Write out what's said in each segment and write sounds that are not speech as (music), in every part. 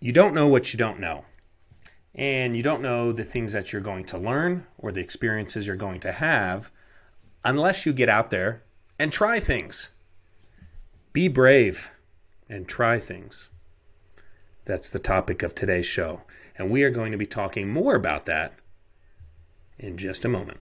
You don't know what you don't know. And you don't know the things that you're going to learn or the experiences you're going to have unless you get out there and try things. Be brave and try things. That's the topic of today's show. And we are going to be talking more about that in just a moment.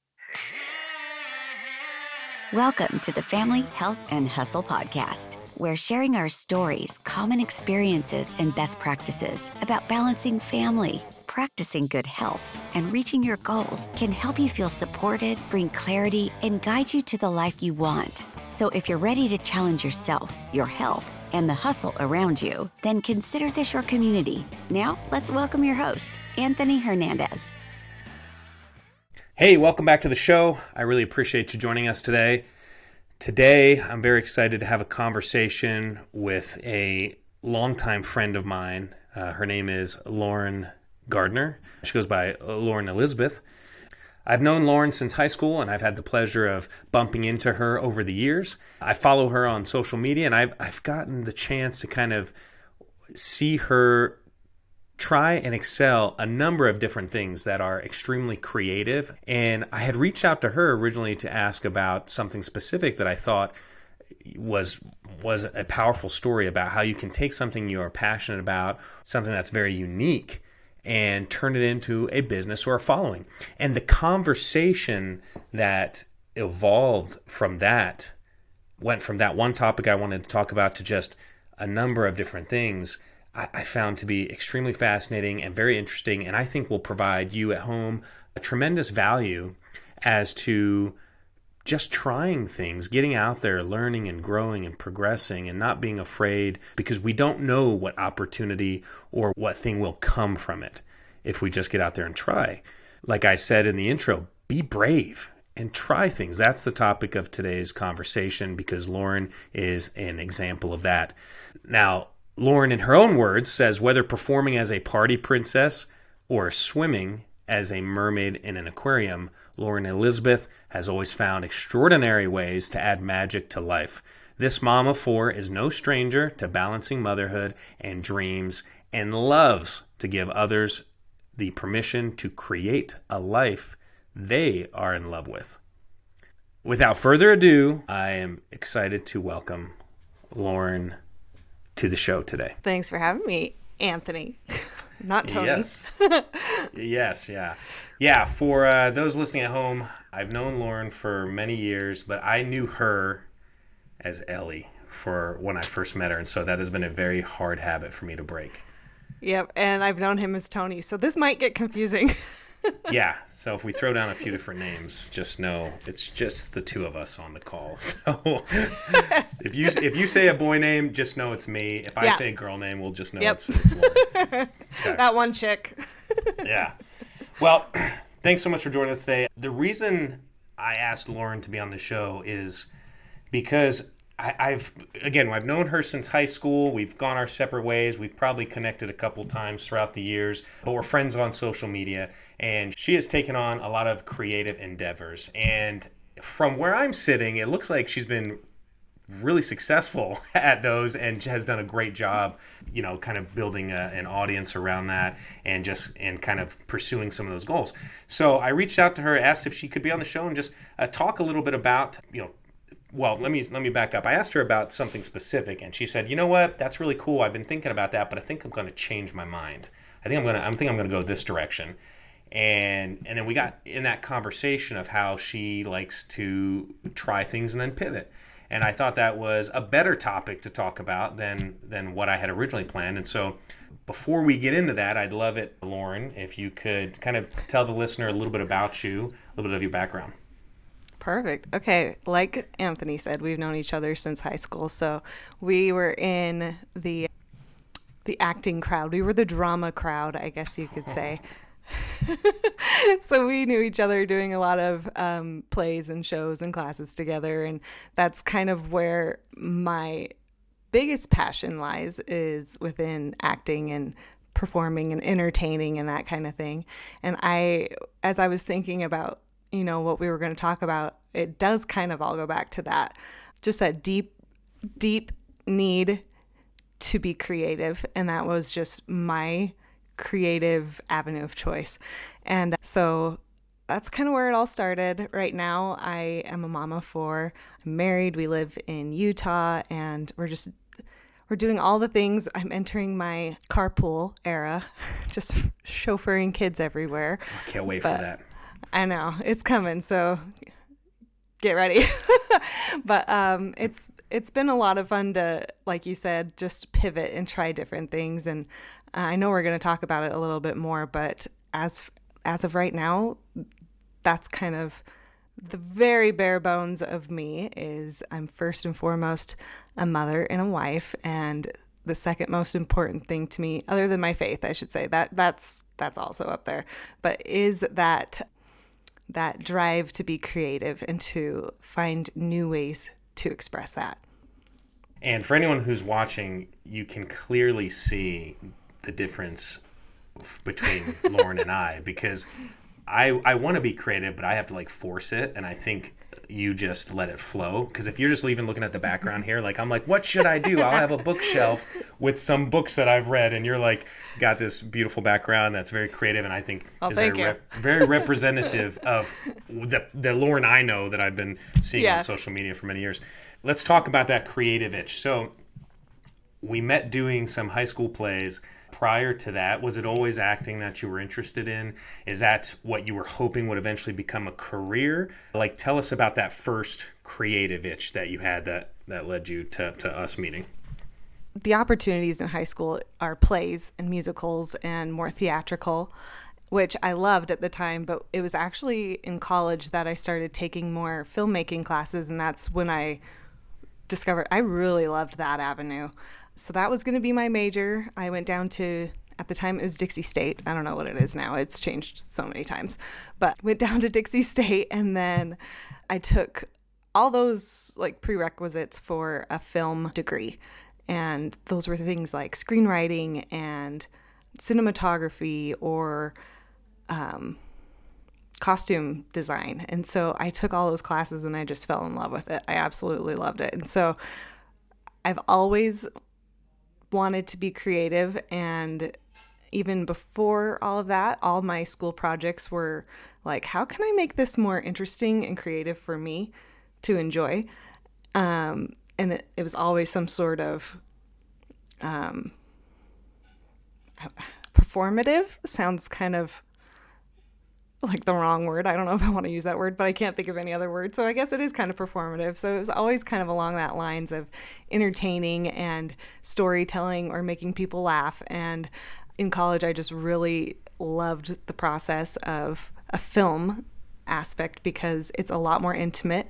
Welcome to the Family Health and Hustle Podcast, where sharing our stories, common experiences, and best practices about balancing family, practicing good health, and reaching your goals can help you feel supported, bring clarity, and guide you to the life you want. So if you're ready to challenge yourself, your health, and the hustle around you, then consider this your community. Now, let's welcome your host, Anthony Hernandez. Hey, welcome back to the show. I really appreciate you joining us today. Today, I'm very excited to have a conversation with a longtime friend of mine. Uh, her name is Lauren Gardner. She goes by Lauren Elizabeth. I've known Lauren since high school, and I've had the pleasure of bumping into her over the years. I follow her on social media, and I've, I've gotten the chance to kind of see her try and excel a number of different things that are extremely creative. And I had reached out to her originally to ask about something specific that I thought was was a powerful story about how you can take something you are passionate about, something that's very unique, and turn it into a business or a following. And the conversation that evolved from that went from that one topic I wanted to talk about to just a number of different things I, found to be extremely fascinating and very interesting, and I think will provide you at home a tremendous value as to just trying things, getting out there, learning and growing and progressing, and not being afraid because we don't know what opportunity or what thing will come from it if we just get out there and try. Like I said in the intro, be brave and try things. That's the topic of today's conversation because Lauren is an example of that. Now, Lauren, in her own words, says whether performing as a party princess or swimming as a mermaid in an aquarium, Lauren Elizabeth has always found extraordinary ways to add magic to life. This mom of four is no stranger to balancing motherhood and dreams and loves to give others the permission to create a life they are in love with. Without further ado, I am excited to welcome Lauren to the show today. Thanks for having me, Anthony. (laughs) Not Tony. Yes. (laughs) yes, yeah. Yeah, for uh, those listening at home, I've known Lauren for many years, but I knew her as Ellie for when I first met her. And so that has been a very hard habit for me to break. Yep. And I've known him as Tony. So this might get confusing. (laughs) yeah. So if we throw down a few different names, just know it's just the two of us on the call. (laughs) So if you if you say a boy name, just know it's me. If I yeah. say a girl name, we'll just know yep. it's, it's Lauren. (laughs) Okay. That one chick. yeah. Well, thanks so much for joining us today. The reason I asked Lauren to be on the show is because I, have again I've known her since high school. We've gone our separate ways. We've probably connected a couple times throughout the years, but we're friends on social media. And she has taken on a lot of creative endeavors. And from where I'm sitting, it looks like she's been really successful (laughs) at those and has done a great job you know kind of building a, an audience around that and just and kind of pursuing some of those goals so i reached out to her asked if she could be on the show and just uh, talk a little bit about you know well let me let me back up. I asked her about something specific and she said you know what? That's really cool. I've been thinking about that but i think i'm going to change my mind. I think i'm going to i think i'm going to go this direction. And and then we got in that conversation of how she likes to try things and then pivot. And i thought that was a better topic to talk about than than what i had originally planned. And so before we get into that i'd love it lauren if you could kind of tell the listener a little bit about you a little bit of your background Perfect. Okay. Like Anthony said, we've known each other since high school. So we were in the the acting crowd. We were the drama crowd, I guess you could say. (laughs) (laughs) so we knew each other doing a lot of um, plays and shows and classes together, and that's kind of where my biggest passion lies is within acting and performing and entertaining and that kind of thing. And I, as I was thinking about you know, what we were going to talk about, it does kind of all go back to that. Just that deep, deep need to be creative, and that was just my creative avenue of choice. And so that's kind of where it all started. Right now, I am a mama four, I'm married, we live in Utah, and we're just we're doing all the things. I'm entering my carpool era, (laughs) just chauffeuring kids everywhere. I can't wait but for that. I know it's coming, so get ready. (laughs) but um, it's it's been a lot of fun to, like you said, just pivot and try different things. And I know we're going to talk about it a little bit more, but as as of right now, that's kind of the very bare bones of me is I'm first and foremost a mother and a wife and the second most important thing to me other than my faith I should say that that's that's also up there but is that that drive to be creative and to find new ways to express that. And for anyone who's watching you can clearly see the difference between (laughs) Lauren and I because I I want to be creative, but I have to like force it, and I think you just let it flow. Because if you're just even looking at the background here, like I'm like, what should I do? I'll have a bookshelf with some books that I've read, and you're like, got this beautiful background that's very creative, and I think oh, is very, rep- very (laughs) representative of the the Lauren I know that I've been seeing yeah. on social media for many years. Let's talk about that creative itch. So we met doing some high school plays prior to that? Was it always acting that you were interested in? Is that what you were hoping would eventually become a career? Like, tell us about that first creative itch that you had that, that led you to, to us meeting. The opportunities in high school are plays and musicals and more theatrical, which I loved at the time, but it was actually in college that I started taking more filmmaking classes, and that's when I discovered I really loved that avenue so that was going to be my major. I went down to at the time it was Dixie State. I don't know what it is now. It's changed so many times. But went down to Dixie (laughs) State and then I took all those like prerequisites for a film degree. And those were things like screenwriting and cinematography or um, costume design. And so I took all those classes and I just fell in love with it. I absolutely loved it. And so I've always wanted to be creative and even before all of that, all my school projects were like, how can I make this more interesting and creative for me to enjoy? Um, and it, it, was always some sort of um, performative. Sounds kind of (laughs) like the wrong word. I don't know if I want to use that word, but I can't think of any other word. So I guess it is kind of performative. So it was always kind of along that lines of entertaining and storytelling or making people laugh. And in college, I just really loved the process of a film aspect because it's a lot more intimate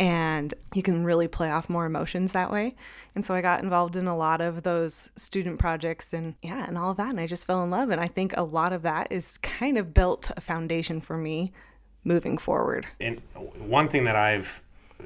and you can really play off more emotions that way. And so I got involved in a lot of those student projects and yeah, and all of that. And I just fell in love. And I think a lot of that is kind of built a foundation for me moving forward. And one thing that I've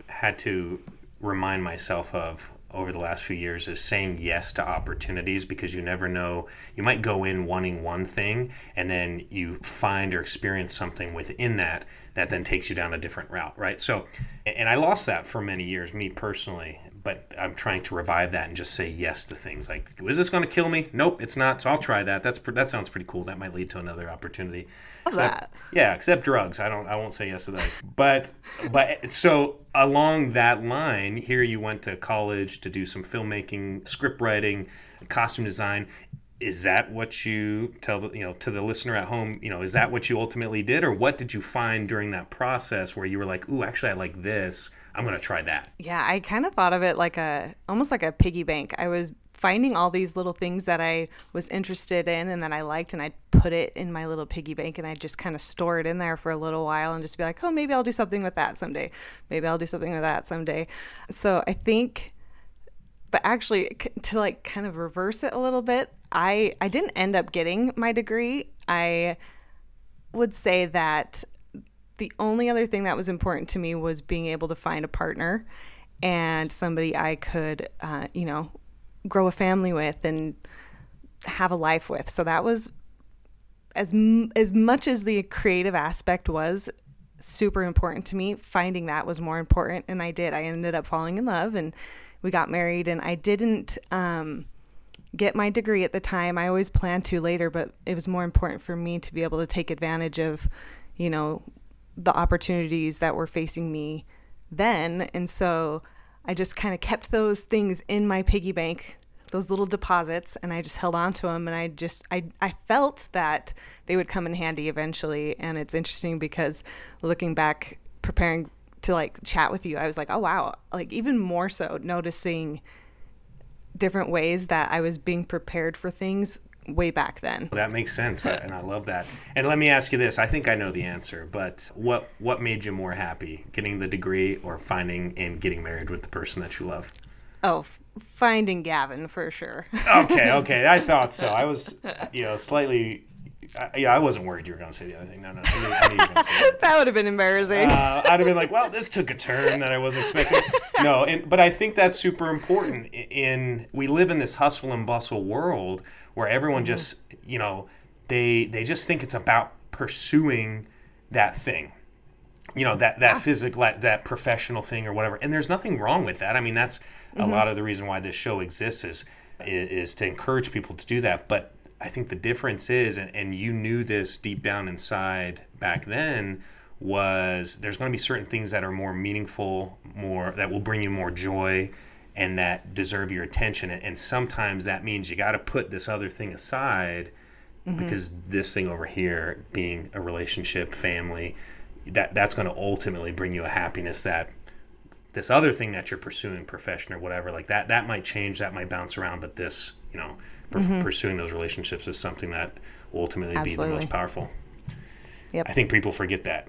had to remind myself of over the last few years is saying yes to opportunities because you never know. You might go in wanting one thing and then you find or experience something within that that then takes you down a different route, right? So, and I lost that for many years, me personally, but I'm trying to revive that and just say yes to things. Like, is this going to kill me? Nope, it's not. So I'll try that. That's that sounds pretty cool. That might lead to another opportunity. Except, that. Yeah, except drugs. I don't. I won't say yes to those. But but so along that line, here you went to college to do some filmmaking, script writing, costume design, is that what you tell the, you know to the listener at home you know is that what you ultimately did or what did you find during that process where you were like ooh actually i like this. I'm going to try that. Yeah i kind of thought of it like a almost like a piggy bank. I was finding all these little things that i was interested in and that i liked and i'd put it in my little piggy bank and i'd just kind of store it in there for a little while and just be like oh maybe i'll do something with that someday. Maybe i'll do something with that someday. So i think but actually to like kind of reverse it a little bit i i didn't end up getting my degree. I would say that the only other thing that was important to me was being able to find a partner and somebody i could uh, you know grow a family with and have a life with. So that was as as much as the creative aspect was super important to me finding that was more important and i did. I ended up falling in love and we got married and I didn't um, get my degree at the time. I always planned to later, but it was more important for me to be able to take advantage of, you know, the opportunities that were facing me then. And so I just kind of kept those things in my piggy bank, those little deposits, and I just held on to them. And I just, I, I felt that they would come in handy eventually. And it's interesting because looking back, preparing to like chat with you, I was like, oh, wow. Like, even more so noticing different ways that I was being prepared for things way back then. That makes sense, and I love that. And let me ask you this: I think I know the answer, but what what made you more happy, getting the degree or finding and getting married with the person that you love? Oh, finding Gavin for sure. okay, (laughs) okay, I thought so. I was, you know, slightly. I, yeah, I wasn't worried you were going to say the other thing. No, no, I knew, I knew (laughs) that. that would have been embarrassing. Uh, I'd have been like, "Well, this took a turn that I wasn't expecting." (laughs) No, and but I think that's super important. In we live in this hustle and bustle world where everyone mm-hmm. just you know they they just think it's about pursuing that thing you know that that yeah. physical that, that professional thing or whatever and there's nothing wrong with that i mean that's mm-hmm. a lot of the reason why this show exists is is to encourage people to do that but i think the difference is and, and you knew this deep down inside back then was there's going to be certain things that are more meaningful more that will bring you more joy and that deserve your attention. And sometimes that means you got to put this other thing aside mm-hmm. because this thing over here, being a relationship, family, that that's going to ultimately bring you a happiness that this other thing that you're pursuing, profession or whatever, like that, that might change, that might bounce around, but this, you know, per- mm-hmm. pursuing those relationships is something that will ultimately Absolutely. be the most powerful. Yep. I think people forget that.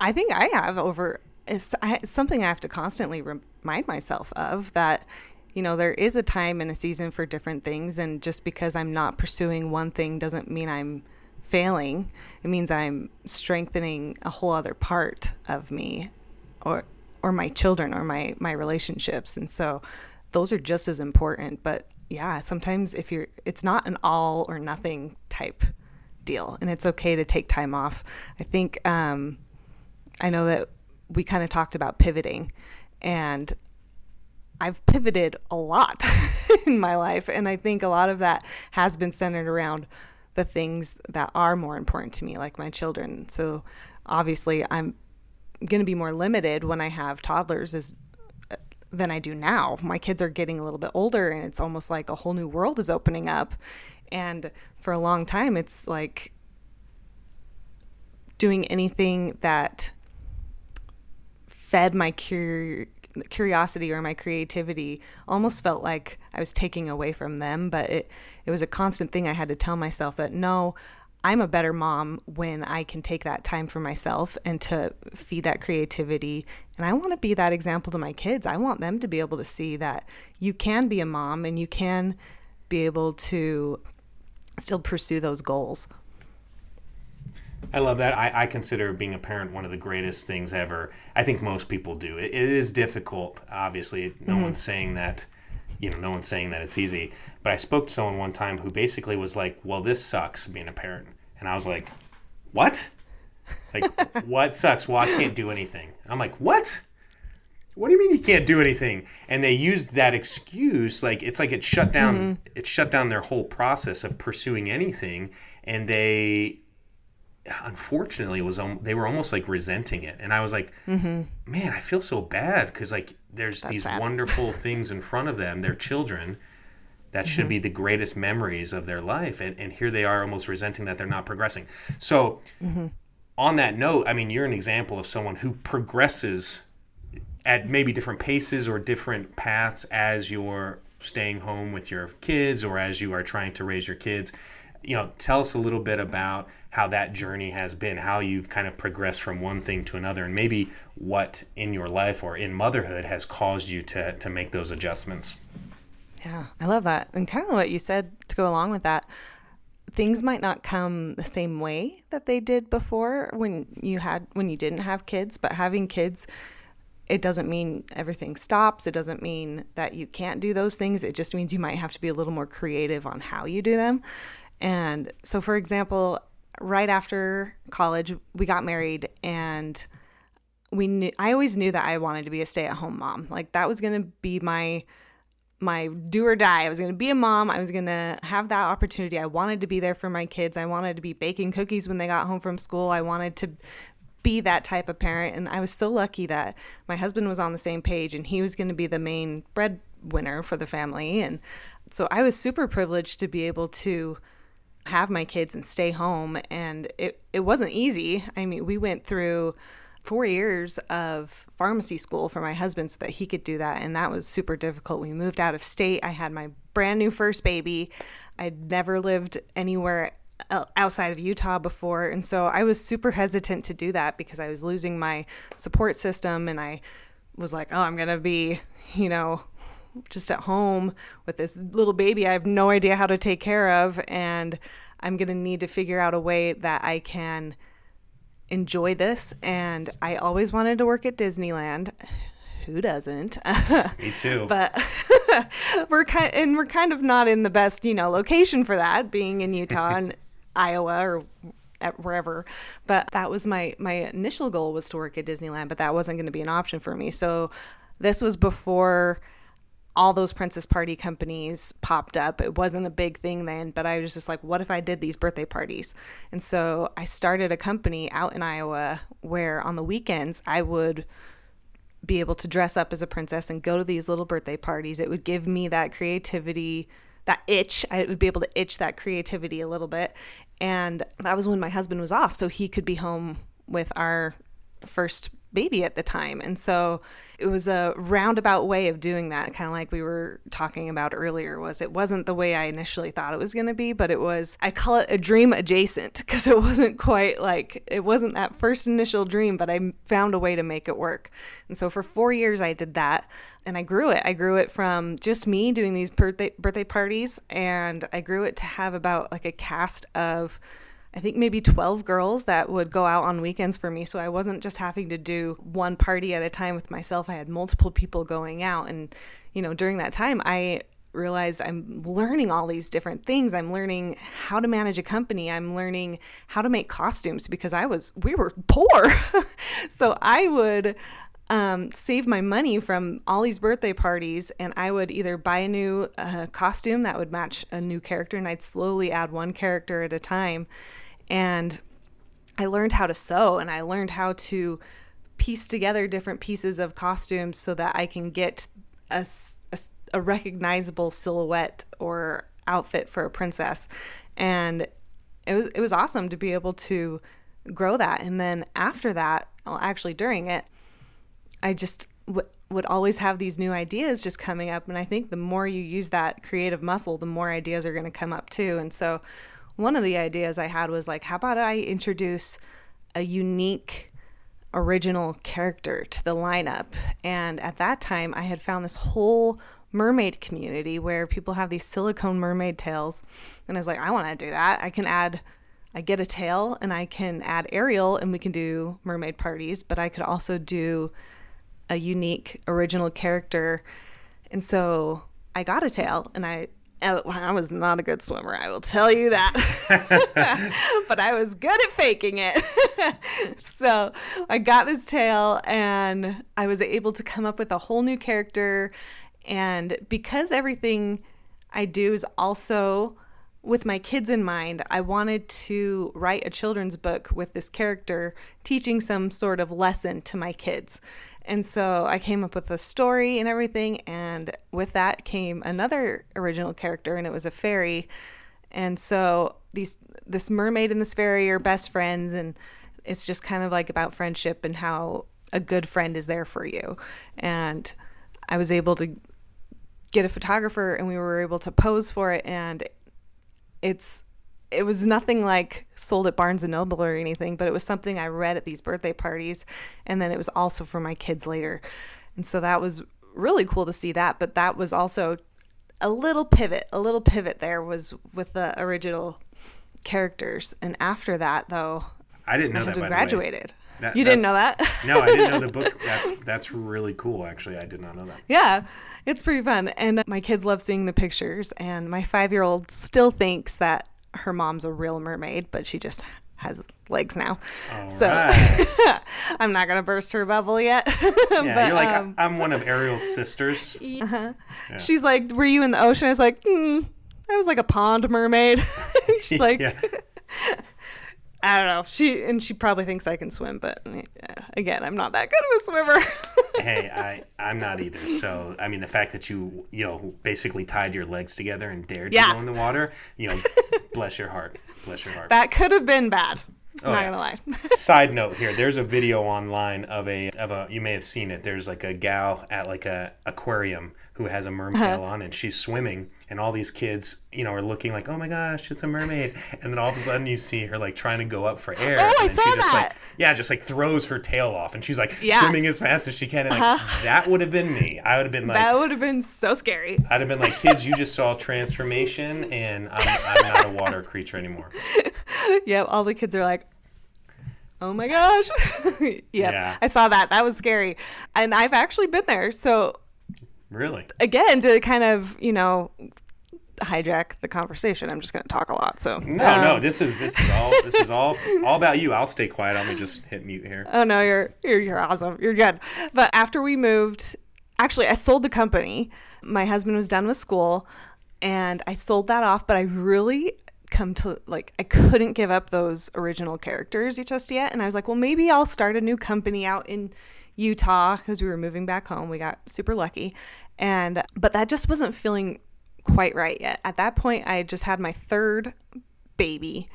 I think I have over it's, it's something I have to constantly remind myself of that you know there is a time and a season for different things and just because I'm not pursuing one thing doesn't mean I'm failing it means I'm strengthening a whole other part of me or or my children or my my relationships and so those are just as important but yeah sometimes if you're it's not an all or nothing type deal and it's okay to take time off i think um, i know that we kind of talked about pivoting and I've pivoted a lot (laughs) in my life and I think a lot of that has been centered around the things that are more important to me like my children. So obviously I'm going to be more limited when I have toddlers as than I do now. My kids are getting a little bit older and it's almost like a whole new world is opening up. And for a long time it's like doing anything that fed my cur- curiosity or my creativity almost felt like I was taking away from them, but it it was a constant thing I had to tell myself that no, I'm a better mom when I can take that time for myself and to feed that creativity. And I want to be that example to my kids. I want them to be able to see that you can be a mom and you can be able to still pursue those goals. I love that. I, I, consider being a parent one of the greatest things ever. I think most people do. it, it is difficult, obviously. No mm-hmm. one's saying that, you know, no one's saying that it's easy. But I spoke to someone one time who basically was like, well, this sucks being a parent. And I was like, what? Like, (laughs) what sucks? Well, I can't do anything. I'm like, what? What do you mean you can't do anything? And they used that excuse, like it's like it shut down. Mm-hmm. It shut down their whole process of pursuing anything, and they unfortunately was um, they were almost like resenting it and i was like mm-hmm. man i feel so bad because like there's That's these sad. wonderful (laughs) things in front of them they're children that mm-hmm. should be the greatest memories of their life and, and here they are almost resenting that they're not progressing so mm-hmm. on that note i mean you're an example of someone who progresses at maybe different paces or different paths as you're staying home with your kids or as you are trying to raise your kids you know tell us a little bit about how that journey has been, how you've kind of progressed from one thing to another, and maybe what in your life or in motherhood has caused you to, to make those adjustments. Yeah, I love that. And kind of what you said to go along with that, things might not come the same way that they did before when you had when you didn't have kids, but having kids it doesn't mean everything stops. It doesn't mean that you can't do those things. It just means you might have to be a little more creative on how you do them. And so, for example, right after college, we got married and we knew I always knew that I wanted to be a stay-at-home mom. Like that was going to be my my do or die. I was going to be a mom. I was going to have that opportunity. I wanted to be there for my kids. I wanted to be baking cookies when they got home from school. I wanted to be that type of parent. And I was so lucky that my husband was on the same page and he was going to be the main breadwinner for the family. And so I was super privileged to be able to have my kids and stay home. And it, it wasn't easy. I mean, we went through four years of pharmacy school for my husband so that he could do that. And that was super difficult. We moved out of state. I had my brand new first baby. I'd never lived anywhere outside of Utah before. And so I was super hesitant to do that because I was losing my support system. And I was like, oh, I'm going to be, you know, just at home with this little baby I have no idea how to take care of. And I'm going to need to figure out a way that I can enjoy this. And I always wanted to work at Disneyland. Who doesn't? (laughs) Me too. but (laughs) we're kind and we're kind of not in the best, you know, location for that, being in Utah and (laughs) Iowa or wherever. But that was my my initial goal was to work at Disneyland, but that wasn't going to be an option for me. So this was before all those princess party companies popped up. It wasn't a big thing then, but I was just like, what if I did these birthday parties? And so I started a company out in Iowa where on the weekends I would be able to dress up as a princess and go to these little birthday parties. It would give me that creativity, that itch. I would be able to itch that creativity a little bit. And that was when my husband was off, so he could be home with our first baby at the time. And so it was a roundabout way of doing that, kind of like we were talking about earlier was it wasn't the way I initially thought it was going to be, but it was I call it a dream adjacent (laughs) because it wasn't quite like it wasn't that first initial dream, but I found a way to make it work. And so for 4 years I did that and I grew it. I grew it from just me doing these birthday birthday parties and I grew it to have about like a cast of I think maybe 12 girls that would go out on weekends for me. So I wasn't just having to do one party at a time with myself. I had multiple people going out. And, you know, during that time, I realized I'm learning all these different things. I'm learning how to manage a company. I'm learning how to make costumes because I was, we were poor. (laughs) so I would, um, save my money from all these birthday parties, and I would either buy a new uh, costume that would match a new character, and I'd slowly add one character at a time. And I learned how to sew and I learned how to piece together different pieces of costumes so that I can get a, a, a recognizable silhouette or outfit for a princess. And it was it was awesome to be able to grow that. And then after that, well, actually during it, I just w- would always have these new ideas just coming up. And I think the more you use that creative muscle, the more ideas are going to come up too. And so one of the ideas I had was like, how about I introduce a unique original character to the lineup? And at that time, I had found this whole mermaid community where people have these silicone mermaid tails. And I was like, I want to do that. I can add, I get a tail and I can add Ariel and we can do mermaid parties, but I could also do a unique original character. And so I got a tail and I Oh, I was not a good swimmer, I will tell you that. (laughs) but I was good at faking it. (laughs) so I got this tail and I was able to come up with a whole new character. And because everything I do is also with my kids in mind, I wanted to write a children's book with this character teaching some sort of lesson to my kids. And so I came up with a story and everything. And with that came another original character, and it was a fairy. And so these this mermaid and this fairy are best friends, and it's just kind of like about friendship and how a good friend is there for you. And I was able to get a photographer, and we were able to pose for it, and it's it was nothing like sold at Barnes and Noble or anything, but it was something I read at these birthday parties. And then it was also for my kids later. And so that was really cool to see that. But that was also a little pivot, a little pivot there was with the original characters. And after that, though, I didn't know that. We graduated. That, you didn't know that? no, I didn't know the (laughs) book. That's that's really cool. Actually, I did not know that. Yeah, it's pretty fun, and my kids love seeing the pictures. And my five year old still thinks that her mom's a real mermaid, but she just has legs now. All so right. (laughs) I'm not gonna burst her bubble yet. (laughs) Yeah, but, you're like um, I'm one of Ariel's (laughs) sisters. Uh huh. she's like, "Were you in the ocean?" I was like, mm, "I was like a pond mermaid." she's like, "I don't know." She and she probably thinks I can swim, but uh, again, I'm not that good of a swimmer. hey, I I'm not either. So I mean, the fact that you you know basically tied your legs together and dared Yeah. to go in the water, you know, bless your heart, bless your heart. that could have been bad. Oh, not yeah. gonna lie. (laughs) Side note here, there's a video online of a of a you may have seen it. There's like a gal at like a aquarium who has a mermaid Uh-huh. tail on and she's swimming and all these kids, you know, are looking like, "Oh my gosh, it's a mermaid." And then all of a sudden you see her like trying to go up for air Oh, I and then saw she just that. like yeah, just like throws her tail off and she's like Yeah. Uh-huh. swimming as fast as she can and like that would have been me. I would have been like that would have been so scary. I'd have been like, "Kids, you just saw transformation and I'm, I'm not a water creature anymore." (laughs) Yep, all the kids are like, "Oh my gosh!" (laughs) yep, Yeah. I saw that. That was scary, and I've actually been there. So Really? again, to kind of you know hijack the conversation, I'm just going to talk a lot. So No, um, no. This is this is all this is all all about you. I'll stay quiet. I'm gonna just hit mute here. Oh no, you're you're you're awesome. You're good. But after we moved, actually, I sold the company. My husband was done with school, and I sold that off. But I really come to like I couldn't give up those original characters just yet, and I was like, well, maybe I'll start a new company out in Utah because we were moving back home. We got super lucky, and but that just wasn't feeling quite right yet. At that point, I just had my third baby.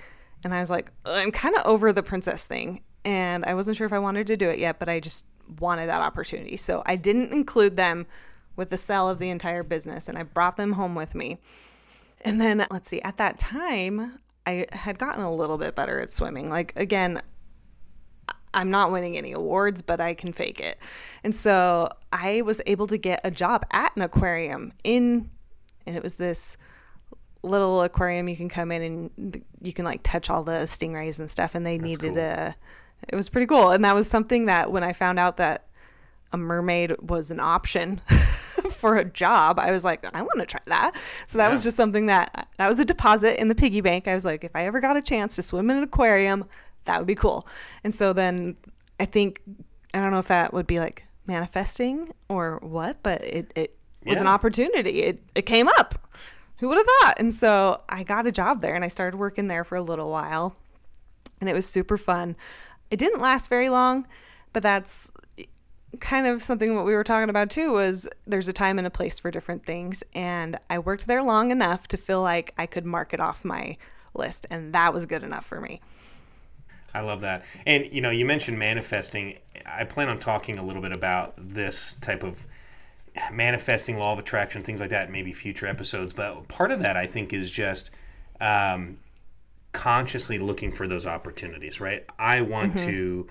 And I was like, I'm kind of over the princess thing. And I wasn't sure if I wanted to do it yet, but I just wanted that opportunity. So I didn't include them with the sale of the entire business and I brought them home with me. And then let's see, at that time, I had gotten a little bit better at swimming. Like, again, I'm not winning any awards, but I can fake it. And so I was able to get a job at an aquarium in, and it was this little aquarium you can come in and you can like touch all the stingrays and stuff. And they needed cool. a, it was pretty cool. And that was something that when I found out that a mermaid was an option (laughs) for a job, I was like, I want to try that. So that was just something that that was a deposit in the piggy bank. I was like, if I ever got a chance to swim in an aquarium, that would be cool. And so then I think I don't know if that would be like manifesting or what, but it, it was an opportunity. It it came up. Who would have thought? And so I got a job there and I started working there for a little while. And it was super fun. It didn't last very long, but that's kind of something what we were talking about too was there's a time and a place for different things and I worked there long enough to feel like I could mark it off my list and that was good enough for me. I love that. And you know, you mentioned manifesting. I plan on talking a little bit about this type of manifesting law of attraction, things like that, maybe future episodes. But part of that, I think, is just um, consciously looking for those opportunities. Right? I want to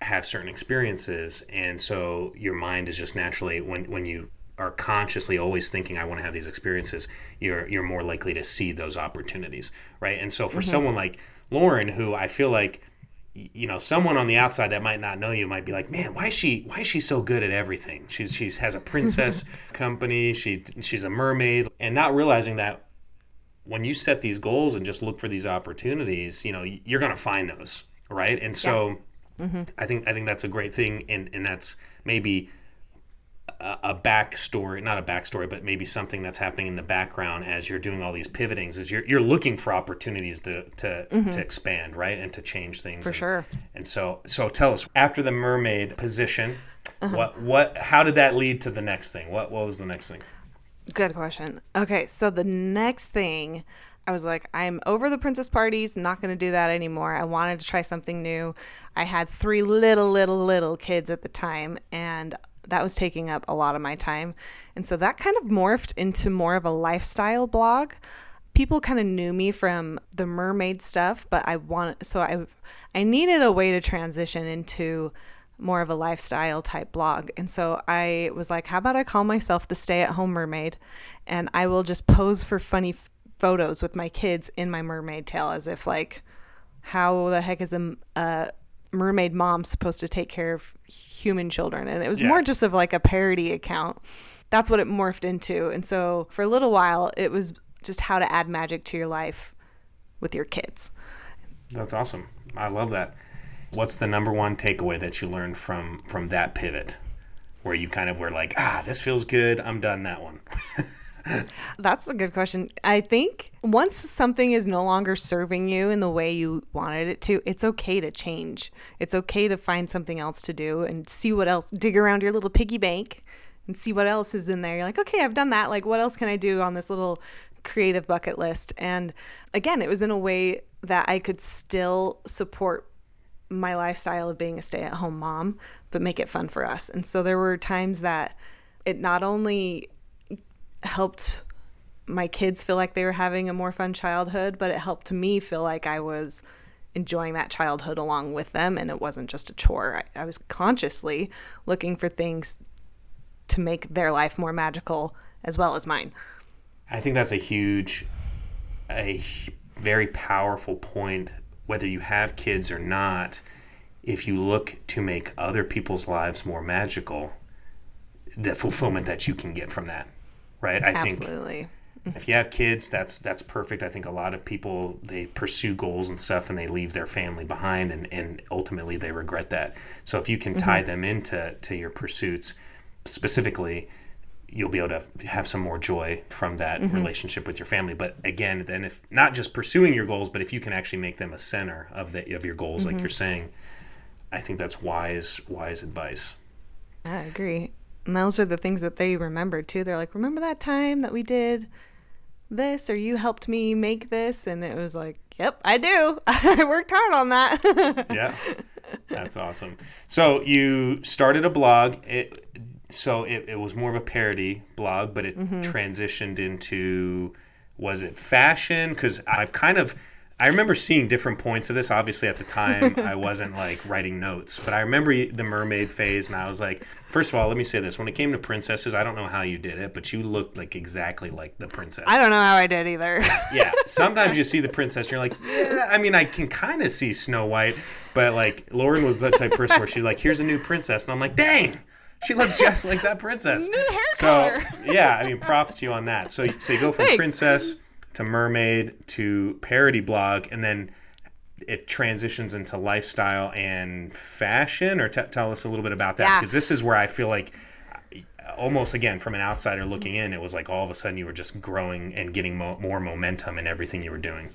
have certain experiences, and so your mind is just naturally when when you are consciously always thinking I want to have these experiences, you're you're more likely to see those opportunities, right? And so for someone like Lauren, who I feel like you know someone on the outside that might not know you might be like man why is she why is she so good at everything? She's she's has a princess (laughs) company. She she's a mermaid. And not realizing that when you set these goals and just look for these opportunities you know you're going to find those right? And so mm-hmm. i think i think that's a great thing and and that's maybe a, a backstory, not a backstory, but maybe something that's happening in the background as you're doing all these pivotings. Is you're, you're looking for opportunities to to, mm-hmm. to expand, right, and to change things. For and, sure. And so, so tell us after the mermaid position, uh-huh. what what how did that lead to the next thing? What what was the next thing? Good question. Okay, so the next thing, I was like, I'm over the princess parties, not going to do that anymore. I wanted to try something new. I had three little, little, little kids at the time, and that was taking up a lot of my time. And so that kind of morphed into more of a lifestyle blog. People kind of knew me from the mermaid stuff, but I want so I I needed a way to transition into more of a lifestyle type blog. And so I was like, how about I call myself the stay at home mermaid and I will just pose for funny f- photos with my kids in my mermaid tail as if like how the heck is a uh, mermaid mom supposed to take care of human children and it was Yeah. more just of like a parody account that's what it morphed into and so for a little while it was just how to add magic to your life with your kids That's awesome. I love that. What's the number one takeaway that you learned from from that pivot, where you kind of were like, ah, this feels good. I'm done that one. (laughs) That's a good question. I think once something is no longer serving you in the way you wanted it to, it's okay to change. It's okay to find something else to do and see what else, dig around your little piggy bank and see what else is in there. You're like, okay, I've done that. Like, what else can I do on this little creative bucket list? And again, it was in a way that I could still support my lifestyle of being a stay at home mom, but make it fun for us. And so there were times that it not only helped my kids feel like they were having a more fun childhood, but it helped me feel like I was enjoying that childhood along with them and it wasn't just a chore. I, I was consciously looking for things to make their life more magical as well as mine. I think that's a huge, a very powerful point, whether you have kids or not. If you look to make other people's lives more magical, the fulfillment that you can get from that right? I Absolutely. think if you have kids, that's that's perfect. I think a lot of people they pursue goals and stuff and they leave their family behind and, and ultimately they regret that. So if you can tie mm-hmm. them into to your pursuits specifically, you'll be able to have some more joy from that mm-hmm. relationship with your family. But again, then if not just pursuing your goals, but if you can actually make them a center of the of your goals, mm-hmm. like you're saying, I think that's wise wise advice. I agree. And those are the things that they remember too. They're like, remember that time that we did this or you helped me make this? And it was like, yep, I do. (laughs) I worked hard on that. (laughs) yeah. That's awesome. So you started a blog. It, so it, it was more of a parody blog, but it mm-hmm. transitioned into, was it fashion? Because I've kind of I remember seeing different points of this. Obviously, at the time, (laughs) I wasn't like writing notes, but I remember the mermaid phase, and I was like, first of all, let me say this: when it came to princesses, I don't know how you did it, but you looked like exactly like the princess. I don't know how I did either. (laughs) yeah, sometimes you see the princess, and you're like, yeah. I mean, I can kind of see Snow White, but like Lauren was that type of person where she's like, here's a new princess, and I'm like, dang. She looks just like that princess. New hair so, color. yeah, I mean, props to you on that. So, so you go from Thanks. princess to mermaid to parody blog and then it transitions into lifestyle and fashion? Or t- tell us a little bit about that because yeah. this is where i feel like uh, almost again from an outsider looking in it was like all of a sudden you were just growing and getting mo- more momentum in everything you were doing.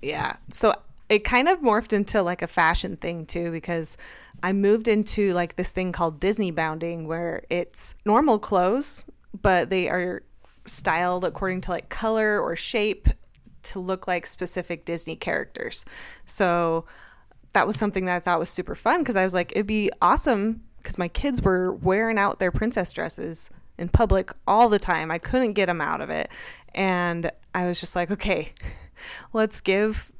Yeah. So it kind of morphed into like a fashion thing too because i moved into like this thing called disney bounding where it's normal clothes but they are styled according to like color or shape to look like specific Disney characters. So that was something that I thought was super fun because I was like, it'd be awesome because my kids were wearing out their princess dresses in public all the time. I couldn't get them out of it. And I was just like, okay, (laughs) let's give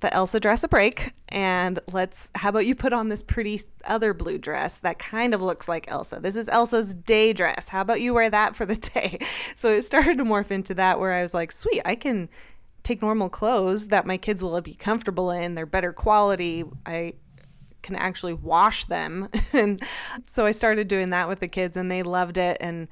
the Elsa dress a break and let's how about you put on this pretty other blue dress that kind of looks like Elsa. This is Elsa's day dress. How about you wear that for the (laughs) day? So it started to morph into that where I was like, "Sweet, I can take normal clothes that my kids will be comfortable in. They're better quality. I can actually wash them." (laughs) and so I started doing that with the kids and they loved it and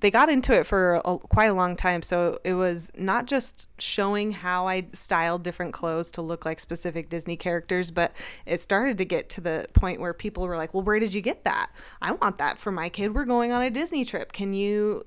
they got into it for a, quite a long time. So it was not just showing how I styled different clothes to look like specific Disney characters, but it started to get to the point where people were like, well, where did you get that? I want that for my kid. We're going on a Disney trip. Can you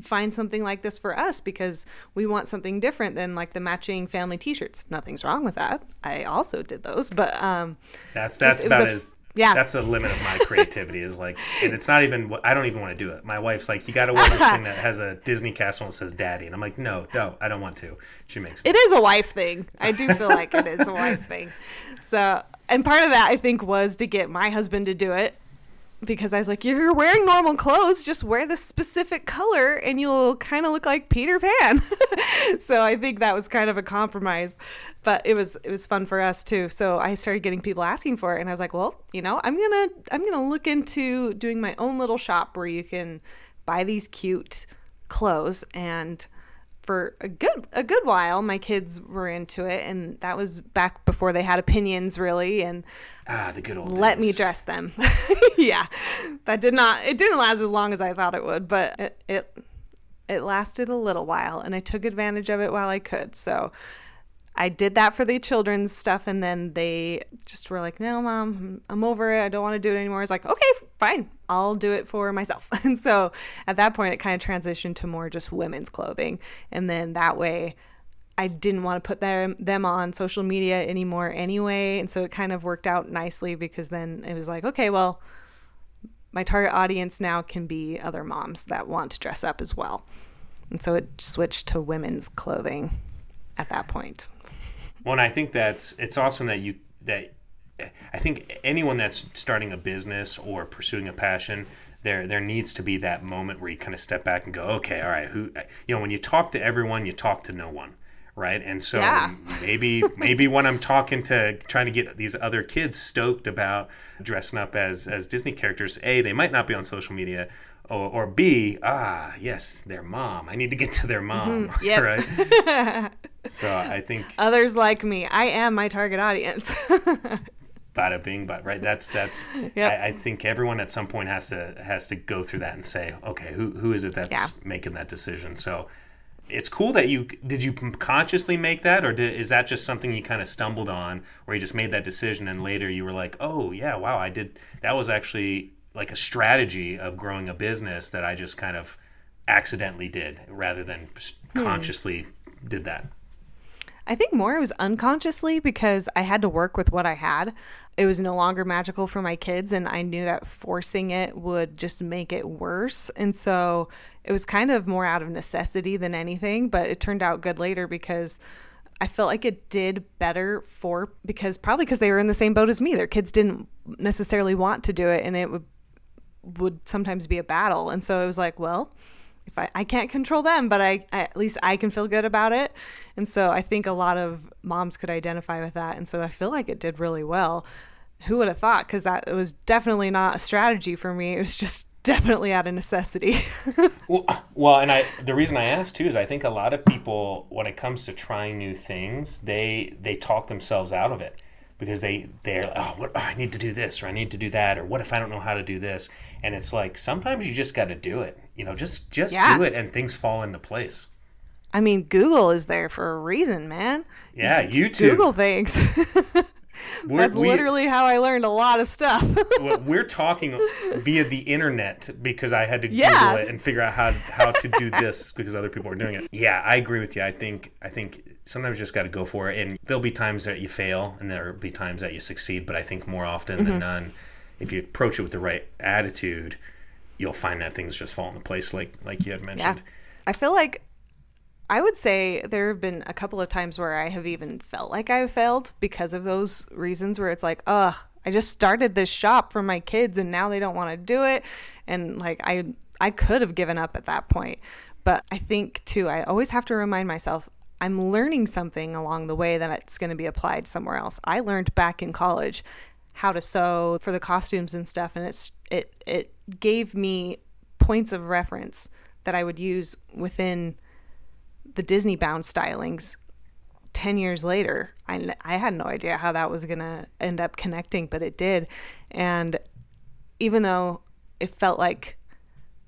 find something like this for us because we want something different than like the matching family t-shirts nothing's wrong with that i also did those but um that's that's just, about as yeah. That's the limit of my creativity is like and it's not even i don't even want to do it. My wife's like you got to wear this thing that has a disney castle and says daddy. And i'm like no don't. I don't want to. She makes me. it is a wife thing. I do feel like it is a wife thing. So and part of that i think was to get my husband to do it because I was like, you're wearing normal clothes, just wear this specific color and you'll kind of look like Peter Pan. (laughs) so I think that was kind of a compromise, but it was it was fun for us too. So I started getting people asking for it and I was like, well, you know, I'm going to I'm going to look into doing my own little shop where you can buy these cute clothes and for a good a good while. My kids were into it and that was back before they had opinions really and ah the good old let days. me dress them. (laughs) Yeah that did not it didn't last as long as i thought it would but it, it it lasted a little while and i took advantage of it while i could. So I did that for the children's stuff, and then they just were like, "No, mom, I'm over it. I don't want to do it anymore." I was like, "Okay, fine, I'll do it for myself." (laughs) And so at that point, it kind of transitioned to more just women's clothing, and then that way, I didn't want to put them them on social media anymore anyway, and so it kind of worked out nicely because then it was like, okay, well, my target audience now can be other moms that want to dress up as well, and so it switched to women's clothing at that point. Well, and I think that's it's awesome that you that I think anyone that's starting a business or pursuing a passion, there there needs to be that moment where you kind of step back and go, okay, all right, who you know, when you talk to everyone, you talk to no one, right? And so Yeah. maybe maybe when I'm talking to trying to get these other kids stoked about dressing up as as Disney characters, a they might not be on social media. Or, or B, ah, yes, their mom. I need to get to their mom, Mm-hmm. (laughs) Yep. right? (laughs) so I think Others like me, I am my target audience. (laughs) bada bing but right that's that's Yep. I, I think everyone at some point has to has to go through that and say okay who who is it that's Yeah. making that decision so it's cool that you did you consciously make that or did, is that just something you kind of stumbled on where you just made that decision and later you were like oh yeah wow i did that was actually like a strategy of growing a business that i just kind of accidentally did rather than Hmm. consciously did that I think more it was unconsciously because I had to work with what I had. It was no longer magical for my kids, and I knew that forcing it would just make it worse. And so it was kind of more out of necessity than anything, but it turned out good later because I felt like it did better for because probably because they were in the same boat as me. Their kids didn't necessarily want to do it, and it would would sometimes be a battle. And so it was like, well, if I, I can't control them, but I, I at least I can feel good about it. And so I think a lot of moms could identify with that. And so I feel like it did really well. Who would have thought? Because that it was definitely not a strategy for me. It was just (laughs) definitely out of necessity. (laughs) Well, well, and I the reason I asked too is I think a lot of people when it comes to trying new things, they they talk themselves out of it because they they're like, oh, what oh, I need to do this or I need to do that or what if I don't know how to do this? And it's like sometimes you just got to do it. You know, just just Yeah. do it and things fall into place. I mean, Google is there for a reason, man. Yeah, Just YouTube. Google things. (laughs) That's we- literally how I learned a lot of stuff. (laughs) well, we're (laughs) talking via the internet because I had to Yeah. Google it and figure out how how to do this because other people are doing it. Yeah, I agree with you. I think I think sometimes you just got to go for it, and there'll be times that you fail, and there'll be times that you succeed. But I think more often Mm-hmm. than none, if you approach it with the right attitude, you'll find that things just fall into place, like like you had Yeah. mentioned. I feel like I would say there have been a couple of times where I have even felt like I failed because of those reasons where it's like, ugh, I just started this shop for my kids and now they don't want to do it. And like I I could have given up at that point. But I think too, I always have to remind myself I'm learning something along the way that it's going to be applied somewhere else. I learned back in college how to sew for the costumes and stuff and it's it it gave me points of reference that I would use within the Disney bound stylings 10 years later. I, I had no idea how that was going to end up connecting, but it did. And even though it felt like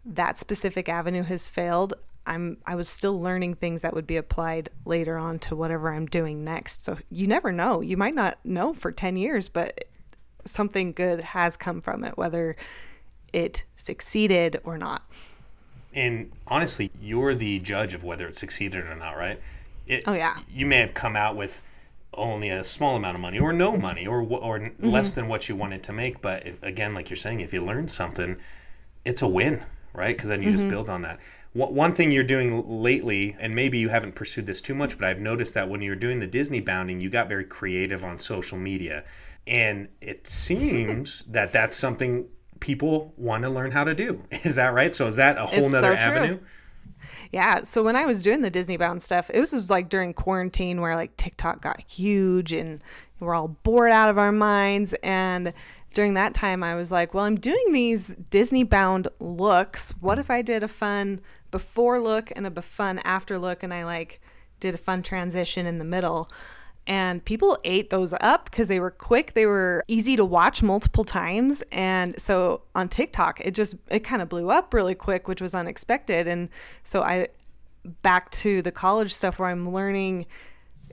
that specific avenue has failed, I'm I was still learning things that would be applied later on to whatever I'm doing next. So you never know. You might not know for 10 years, but something good has come from it whether it succeeded or not. And honestly, you're the judge of whether it succeeded or not, right? It, Oh, yeah. You may have come out with only a small amount of money, or no money, or or Mm-hmm. less than what you wanted to make. But if, again, like you're saying, if you learn something, it's a win, right? Because then you Mm-hmm. just build on that. One one thing you're doing lately, and maybe you haven't pursued this too much, but I've noticed that when you're doing the Disney bounding, you got very creative on social media, and it seems that that's something people want to learn how to do. (laughs) Is that right? So is that a whole It's so nother true. avenue? Yeah. So when I was doing the Disney bound stuff, it was, was like during quarantine where like TikTok got huge and we're all bored out of our minds. And during that time, I was like, well, I'm doing these Disney bound looks. What if I did a fun before look and a fun after look? And I like did a fun transition in the middle. And people ate those up because they were quick. They were easy to watch multiple times. And so on TikTok, it just, it kind of blew up really quick, which was unexpected. And so I, back to the college stuff where I'm learning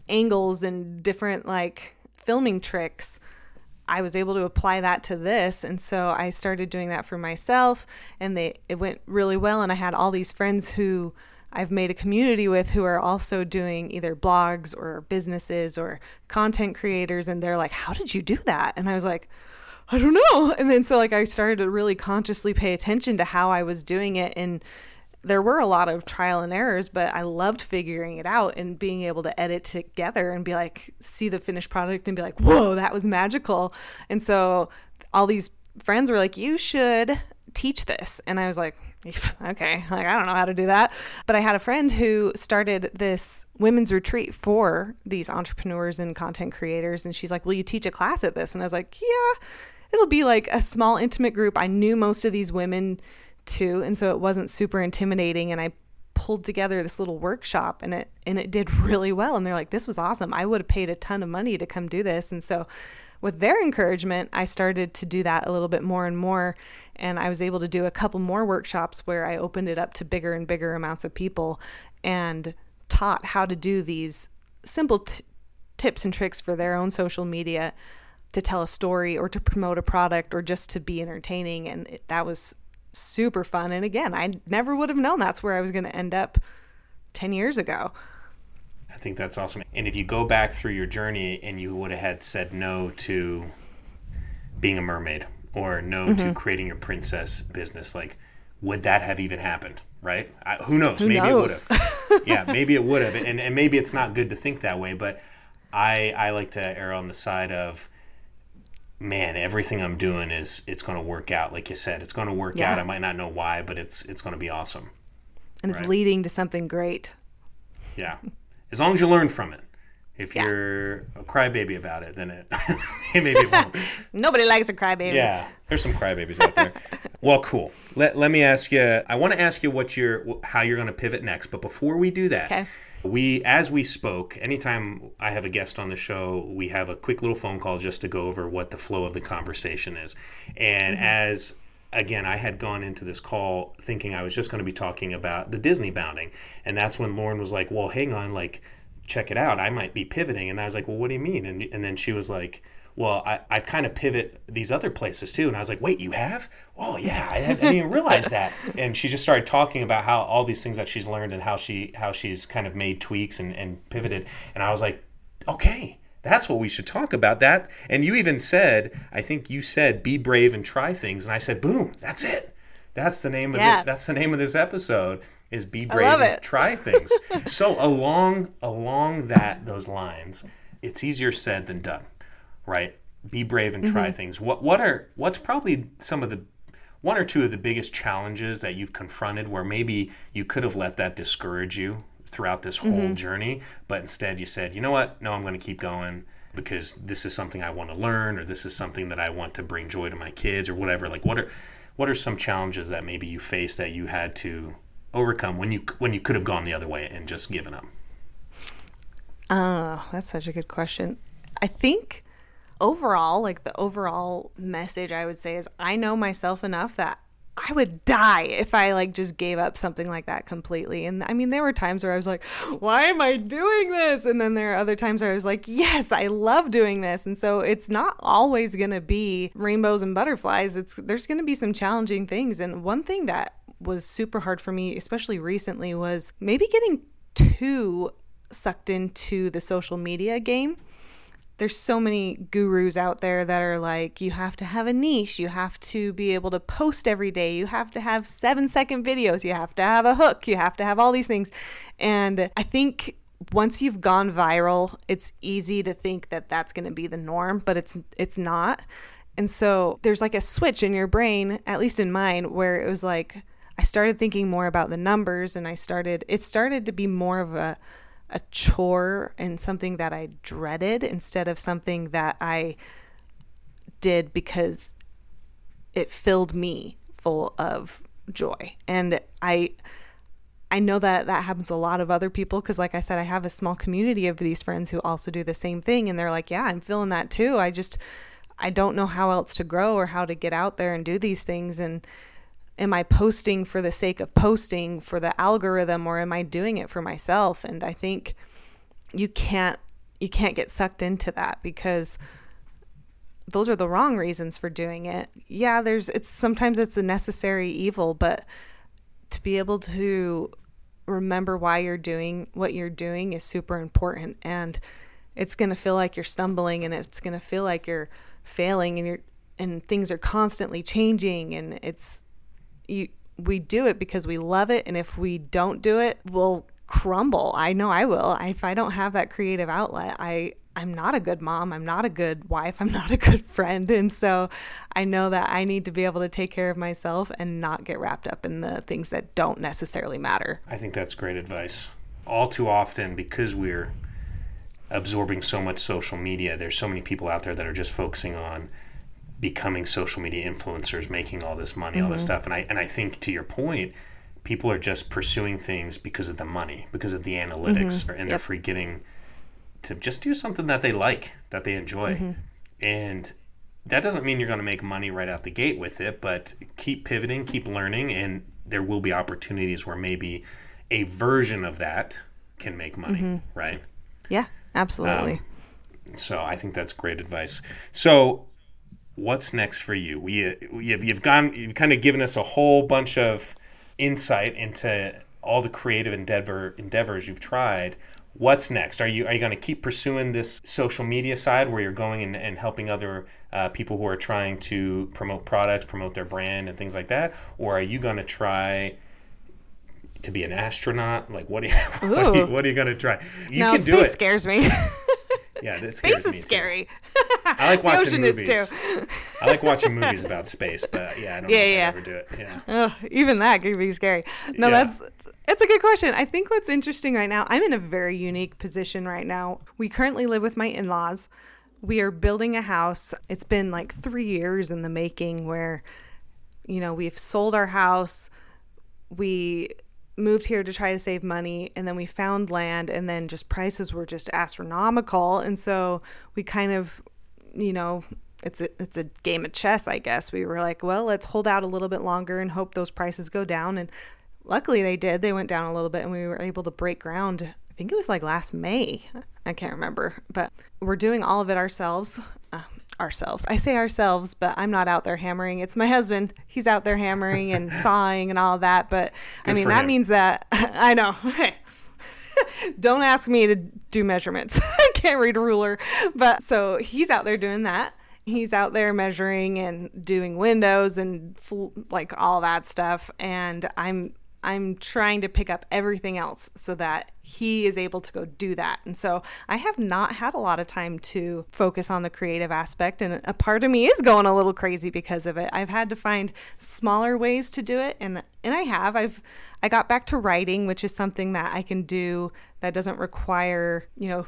angles and different like filming tricks I was able to apply that to this. And so I started doing that for myself and they it went really well and I had all these friends who I've made a community with who are also doing either blogs or businesses or content creators and they're like, "How did you do that?" And I was like, I don't know. And then so like I started to really consciously pay attention to how I was doing it and there were a lot of trial and errors, but I loved figuring it out and being able to edit together and be like, see the finished product and be like, whoa, that was magical. And so all these friends were like, you should teach this. And I was like, (laughs) okay, like I don't know how to do that. But I had a friend who started this women's retreat for these entrepreneurs and content creators. And she's like, will you teach a class at this? And I was like, yeah, it'll be like a small, intimate group. I knew most of these women too, and so it wasn't super intimidating. And I pulled together this little workshop and it and it did really well and they're like this was awesome i would have paid a ton of money to come do this and so with their encouragement i started to do that a little bit more and more and i was able to do a couple more workshops where i opened it up to bigger and bigger amounts of people and taught how to do these simple t- tips and tricks for their own social media to tell a story or to promote a product or just to be entertaining and it, that was super fun. And again, I never would have known that's where I was going to end up 10 years ago. I think that's awesome. And if you go back through your journey and you would have had said no to being a mermaid or no mm-hmm. to creating your princess business, like, would that have even happened? Right? I, who knows? Who maybe knows? it would have. yeah, maybe it would have. And, and maybe it's not good to think that way, but I, I like to err on the side of, man, everything I'm doing is it's going to work out. Like you said, it's going to work yeah. out. I might not know why, but it's it's going to be awesome. And right? it's leading to something great. Yeah, (laughs) as long as you learn from it. If yeah. you're a crybaby about it, then it (laughs) maybe it won't. (laughs) Nobody likes a crybaby. Yeah, there's some crybabies out there. (laughs) well, cool. Let, let me ask you. I want to ask you what you're how you're going to pivot next. But before we do that, okay we, as we spoke, anytime I have a guest on the show, we have a quick little phone call just to go over what the flow of the conversation is. And mm-hmm. as again, I had gone into this call thinking I was just going to be talking about the Disney bounding. And that's when Lauren was like, well, hang on, like, check it out. I might be pivoting. And I was like, well, what do you mean? And, and then she was like, well, I, I've kind of pivot these other places too. And I was like, wait, you have? Oh, yeah, I, didn't even realize that. (laughs) And she just started talking about how all these things that she's learned and how she how she's kind of made tweaks and, and pivoted. And I was like, okay, that's what we should talk about. That and you even said, I think you said, be brave and try things. And I said, boom, that's it. That's the name of yeah. this. That's the name of this episode is be brave and try things. (laughs) so along along that those lines, it's easier said than done right? Be brave and try mm-hmm. things. What what are what's probably some of the one or two of the biggest challenges that you've confronted where maybe you could have let that discourage you throughout this whole mm-hmm. journey, but instead you said, you know what? No, I'm going to keep going because this is something I want to learn or this is something that I want to bring joy to my kids or whatever. Like what are what are some challenges that maybe you faced that you had to overcome when you when you could have gone the other way and just given up? Oh, that's such a good question. I think overall, like the overall message I would say is I know myself enough that I would die if I like just gave up something like that completely. And I mean, there were times where I was like, why am I doing this? And then there are other times where I was like, yes, I love doing this. And so it's not always going to be rainbows and butterflies. It's there's going to be some challenging things. And one thing that was super hard for me, especially recently, was maybe getting too sucked into the social media game there's so many gurus out there that are like you have to have a niche you have to be able to post every day you have to have 7 second videos you have to have a hook you have to have all these things. And i think once you've gone viral it's easy to think that that's going to be the norm but it's it's not. And so there's like a switch in your brain at least in mine where it was like i started thinking more about the numbers and i started it started to be more of a a chore and something that I dreaded instead of something that I did because it filled me full of joy. And I I know that that happens a lot of other people because like I said I have a small community of these friends who also do the same thing and they're like, "Yeah, I'm feeling that too. I just I don't know how else to grow or how to get out there and do these things and am I posting for the sake of posting for the algorithm or am I doing it for myself? And I think you can't you can't get sucked into that because those are the wrong reasons for doing it. Yeah, there's it's sometimes it's a necessary evil, but to be able to remember why you're doing what you're doing is super important and it's going to feel like you're stumbling and it's going to feel like you're failing and you're and things are constantly changing and it's you we do it because we love it and if we don't do it we'll crumble. I know i will. If i don't have that creative outlet i i'm not a good mom. I'm not a good wife. I'm (laughs) not a good friend. And so i know that i need to be able to take care of myself and not get wrapped up in the things that don't necessarily matter. I think that's great advice. All too often, because we're absorbing so much social media, there's so many people out there that are just focusing on becoming social media influencers, making all this money, all this mm-hmm. stuff. And I and I think to your point, people are just pursuing things because of the money, because of the analytics, mm-hmm. and they're Yep. forgetting to just do something that they like, that they enjoy. Mm-hmm. And that doesn't mean you're going to make money right out the gate with it, but keep pivoting, keep learning, and there will be opportunities where maybe a version of that can make money, right? yeah absolutely um, So I think that's great advice. So what's next for you? We you've, you've gone you've kind of given us a whole bunch of insight into all the creative endeavor endeavors you've tried. What's next? Are you are you going to keep pursuing this social media side where you're going and, and helping other uh, people who are trying to promote products, promote their brand, and things like that, or are you going to try to be an astronaut? Like what are you (laughs) what are you, what are you going to try? You no can space it. scares me (laughs) Yeah, that (laughs) space is too. scary I like (laughs) watching movies. I like watching movies about space, but yeah, I don't (laughs) Yeah, yeah. Ever do it. Yeah. Ugh, even that could be scary. No, Yeah. that's it's a good question. I think what's interesting right now, I'm in a very unique position right now. We currently live with my in-laws. We are building a house. It's been like 3 years in the making where you know, we've sold our house. We moved here to try to save money and then we found land and then just prices were just astronomical. And so we kind of you know it's a, it's a game of chess i guess. We were like well let's hold out a little bit longer and hope those prices go down. And luckily they did. They went down a little bit and we were able to break ground. I think it was like last may. I can't remember. But we're doing all of it ourselves. Uh, ourselves i say ourselves but i'm not out there hammering it's my husband he's out there hammering and (laughs) sawing and all that but i mean that him. means that (laughs) i know (laughs) don't ask me to do measurements. I can't read a ruler. But so he's out there doing that. He's out there measuring and doing windows and fl- like all that stuff and I'm I'm trying to pick up everything else so that he is able to go do that. And so I have not had a lot of time to focus on the creative aspect and a part of me is going a little crazy because of it. I've had to find smaller ways to do it and and I have. I've I got back to writing, which is something that I can do that doesn't require, you know,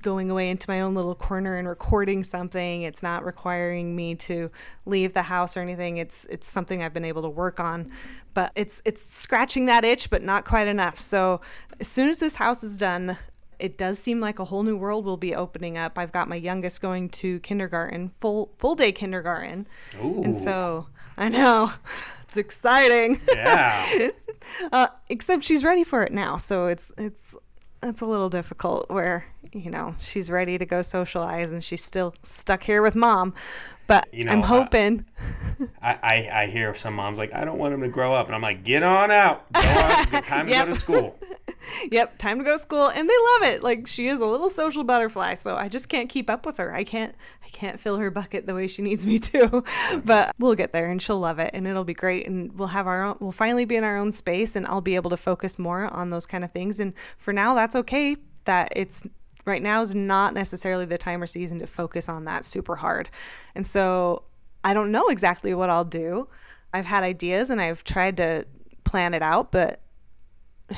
going away into my own little corner and recording something. It's not requiring me to leave the house or anything. It's it's something I've been able to work on, but it's it's scratching that itch, but not quite enough. So as soon as this house is done, it does seem like a whole new world will be opening up. I've got my youngest going to kindergarten, full full day kindergarten, and so I know (laughs) it's exciting. Yeah. (laughs) uh, except she's ready for it now, so it's it's it's a little difficult where you know she's ready to go socialize and she's still stuck here with mom. But You know, I'm hoping. (laughs) I, I, I hear some moms like, I don't want him to grow up. And I'm like, get on out. Go on. (laughs) Time to Yep. go to school. yep, time to go to school, and they love it. Like she is a little social butterfly, so I just can't keep up with her. I can't I can't fill her bucket the way she needs me to. (laughs) but we'll get there, and she'll love it, and it'll be great, and we'll have our own. We'll finally be in our own space, and I'll be able to focus more on those kind of things. And for now, that's okay. That it's right now is not necessarily the time or season to focus on that super hard, and so I don't know exactly what I'll do. I've had ideas and I've tried to plan it out, but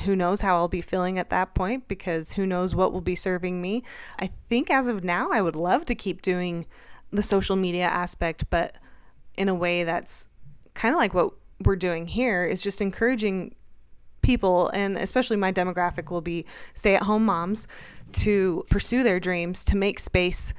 who knows how I'll be feeling at that point because who knows what will be serving me. I think as of now, I would love to keep doing the social media aspect, but in a way that's kind of like what we're doing here is just encouraging people and especially my demographic will be stay at home moms to pursue their dreams to make space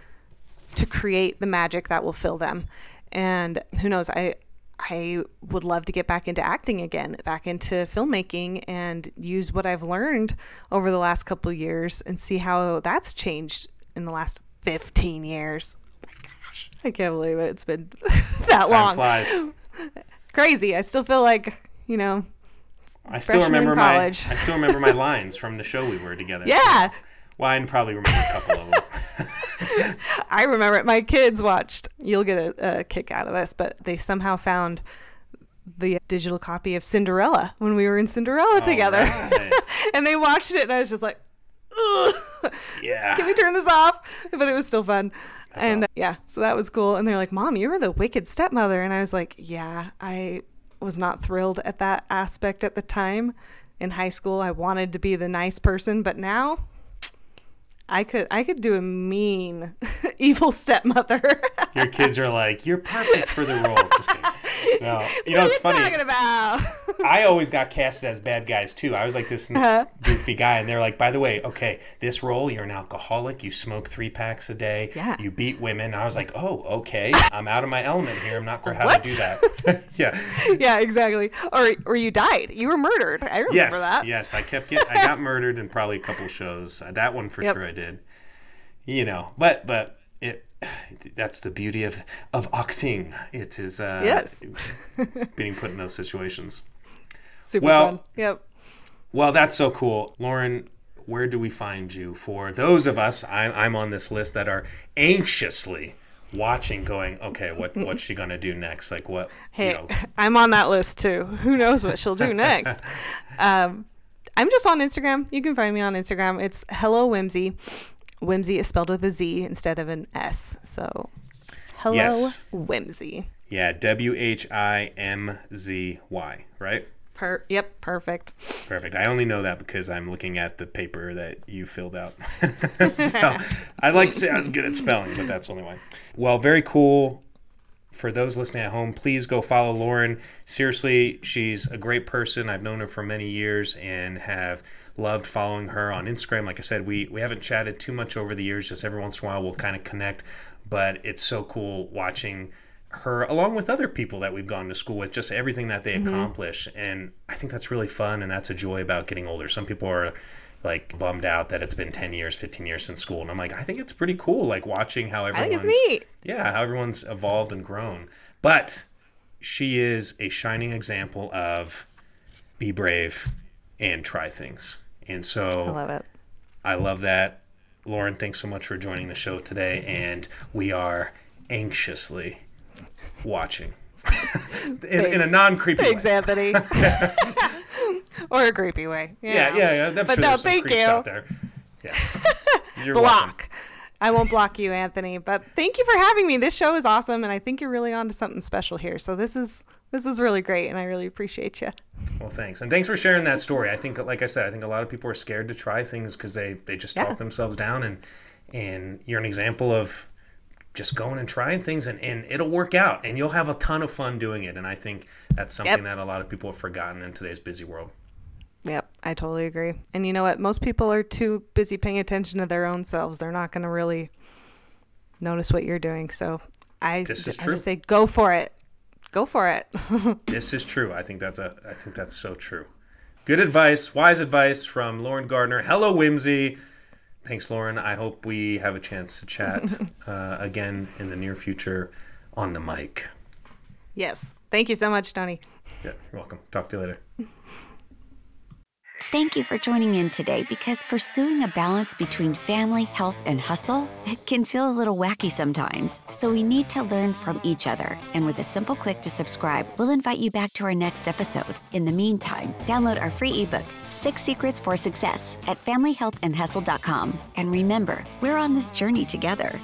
to create the magic that will fill them and who knows i i would love to get back into acting again back into filmmaking and use what i've learned over the last couple of years and see how that's changed in the last 15 years. Oh my gosh. I can't believe it. It's been (laughs) that Time long. flies. Crazy. I still feel like, you know, I still remember my. I still remember my lines from the show we were together. yeah. Well, I probably remember a couple of them. (laughs) I remember it. My kids watched. You'll get a, a kick out of this, but they somehow found the digital copy of Cinderella when we were in Cinderella together, Alright. (laughs) and they watched it, and I was just like, Ugh, Yeah. "Can we turn this off?" But it was still fun, and uh, yeah, so that was cool. And they're like, "Mom, you were the wicked stepmother," and I was like, "Yeah, I was not thrilled at that aspect at the time." In high school, I wanted to be the nice person, but now I could I could do a mean (laughs) evil stepmother. Your kids are like, you're perfect for the role. (laughs) No, you know what it's are funny. talking about? (laughs) I always got casted as bad guys too. I was like this Uh-huh. goofy guy, and they're like, "By the way, okay, this role, you're an alcoholic. You smoke three packs a day. Yeah. You beat women." I was like, "Oh, okay. I'm out of my element here. I'm not to how to do that." (laughs) yeah. yeah, exactly. Or or you died. You were murdered. I remember Yes. that. Yes. I kept get. I got murdered in probably a couple shows. That one for Yep. sure I did. You know, but but. That's the beauty of of acting. It is. Uh, Yes. (laughs) being put in those situations. Super Well- fun. Yep. Well, that's so cool. Lauren, where do we find you for those of us, I'm, I'm on this list, that are anxiously watching, going, okay, what what's she going to do next? Like, what, Hey, you know, (laughs) I'm on that list too. Who knows what she'll do next? (laughs) um, I'm just on Instagram. You can find me on Instagram. It's hello whimsy. Whimsy is spelled with a Z instead of an S. So, hello Yes. whimsy. yeah, W H I M Z Y, right? Per- yep, perfect. Perfect. I only know that because I'm looking at the paper that you filled out. (laughs) (laughs) so I'd like to say I was good at spelling, but that's the only why. Well, very cool. For those listening at home, please go follow Lauren. Seriously, she's a great person. I've known her for many years and have loved following her on Instagram. Like I said, we, we haven't chatted too much over the years, just every once in a while we'll kind of connect. But it's so cool watching her along with other people that we've gone to school with, just everything that they mm-hmm. accomplish. And I think that's really fun and that's a joy about getting older. Some people are like bummed out that it's been 10 years, 15 years since school. And I'm like, I think it's pretty cool, like watching how I everyone's think it's neat. yeah, how everyone's evolved and grown. But she is a shining example of be brave and try things. And so I love it. I love that. Lauren, thanks so much for joining the show today. And we are anxiously watching (laughs) in, in a non creepy way. Thanks, Anthony. (laughs) or a creepy way. Yeah, know. yeah, yeah. I'm But sure no, thank you. out there. Yeah. (laughs) You're welcome. block. I won't block you, Anthony. But thank you for having me. This show is awesome, and I think you're really on to something special here. So this is this is really great, and I really appreciate you. Well, thanks, and thanks for sharing that story. I think, like I said, I think a lot of people are scared to try things because they they just talk themselves down, and and you're an example of just going and trying things, and, and it'll work out, and you'll have a ton of fun doing it. And I think that's something Yep. that a lot of people have forgotten in today's busy world. Yep, I totally agree. And you know what? Most people are too busy paying attention to their own selves. They're not going to really notice what you're doing. So I, This is I true. just say go for it. Go for it. (laughs) This is true. I think that's a. I think that's so true. Good advice, wise advice from Lauren Gardner. Hello, Whimsy. Thanks, Lauren. I hope we have a chance to chat (laughs) uh, again in the near future on the mic. yes. Thank you so much, Tony. Yeah, you're welcome. Talk to you later. (laughs) Thank you for joining in today because pursuing a balance between family, health, and hustle can feel a little wacky sometimes. So we need to learn from each other. And with a simple click to subscribe, we'll invite you back to our next episode. In the meantime, download our free ebook, Six Secrets for Success, at familyhealthandhustle.com. And remember, we're on this journey together.